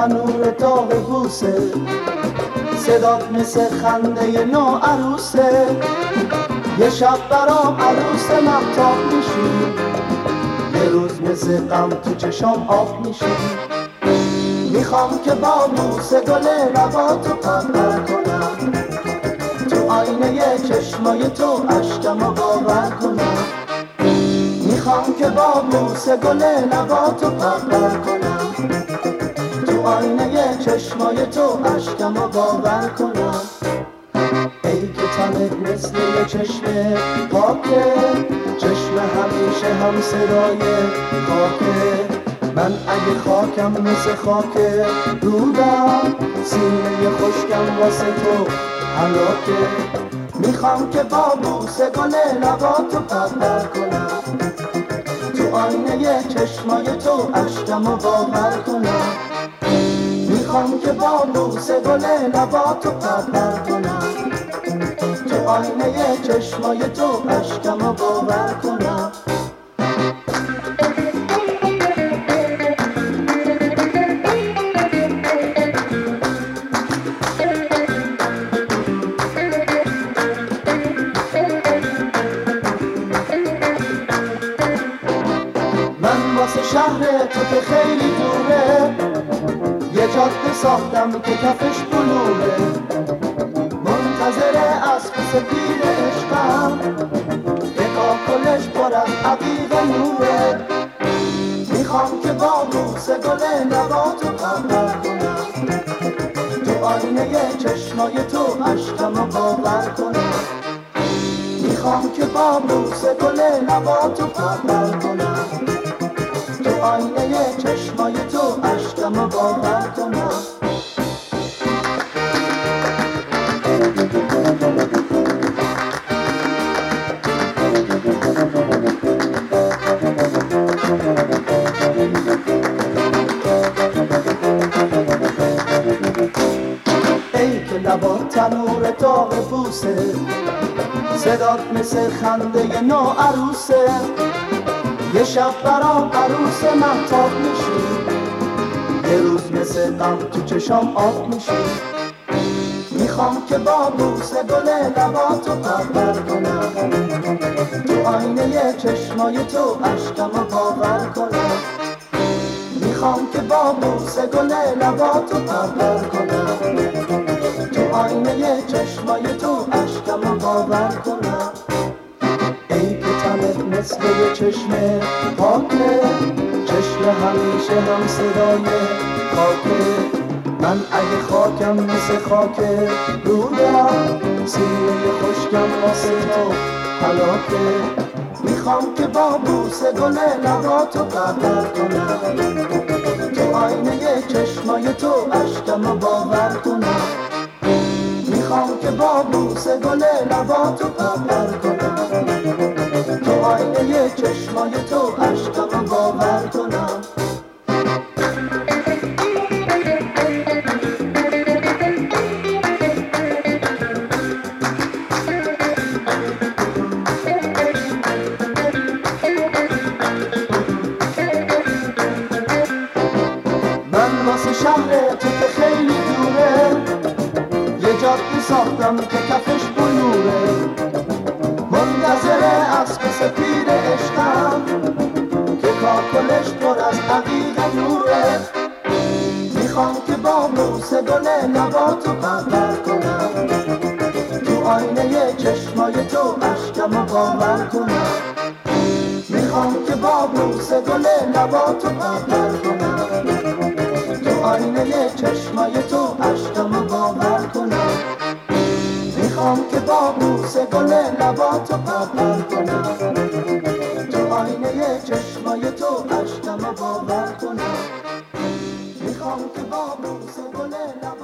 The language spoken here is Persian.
تنور داغ بوسه. صدات مثل خنده نو عروسه یه شب برام عروس محتاب میشی. یه روز مثل غم تو چشام آب میشی. می‌خوام که با بوسه گل لباتو پرپر کنم تو آینه چشمای تو عشقم باور کنم. می‌خوام که با بوسه گل کنم تو آینه چشمای تو عشقم باور کنم. ای که تنت مثل یه چشم پاکه چشم همیشه هم صدای خاکه. من اگه خاکم مثل خاک رودم سینه خشکم واسه تو حلاکه می‌خوام که با بوسه گل لباتو پرپر کنم. تو آینه چشمای تو عشقم و باور کنم. می‌خوام که با بوسه گل لباتو پرپر کنم. تو آینه چشمای تو عشقم باور کنم. من واسه شهر تو که خیلی دوره جاده ساختم که کفش بلوره منتظر اسب سپید عشقم. که کاکلش از عقیق نوره. می‌خوام که با بوسه گل لباتو پرپر کنم تو آینه چشمای تو عشقم باور کنم. می‌خوام که با بوسه گل لباتو پرپر کنم تو آینه چشمای تو عشقم باور کنم تنور داغ بوسه صدات مثل خنده نو عروسه یه شب برام عروس محتاب میشی. یه روز مثل غم تو چشام آب میشی. می‌خوام که با بوسه گل لباتو پرپر کنم. تو آینه چشمای تو عشقم باور کنم. می‌خوام که با بوسه گل لباتو پرپر کنم. تو آینه چشمای تو عشقم باور کنم. مثل یه چشم پاکه چشم همیشه هم صدای خاکه. من اگه خاکم مثل خاک رودم سینه خشکم واسه تو حلاکه می‌خوام که با بوسه گل لباتو پرپر کنم تو آینه چشمای تو عشقم باور کنم. می‌خوام که با بوسه گل کنم تو آینه چشمای تو عشقم باور کنم. من واسه شهر تو که خیلی دوره یه جاده ساختم که کفش بلوره. منتظر اسب بوسه گل لباتو پرپر کنم. تو آینه چشمای تو عشقم باور کنم. می‌خوام که با بوسه گل لباتو پرپر کنم. تو آینه چشمای تو عشقم باور کنم. می‌خوام که با بوسه گل لباتو پرپر کنم. Solo se volé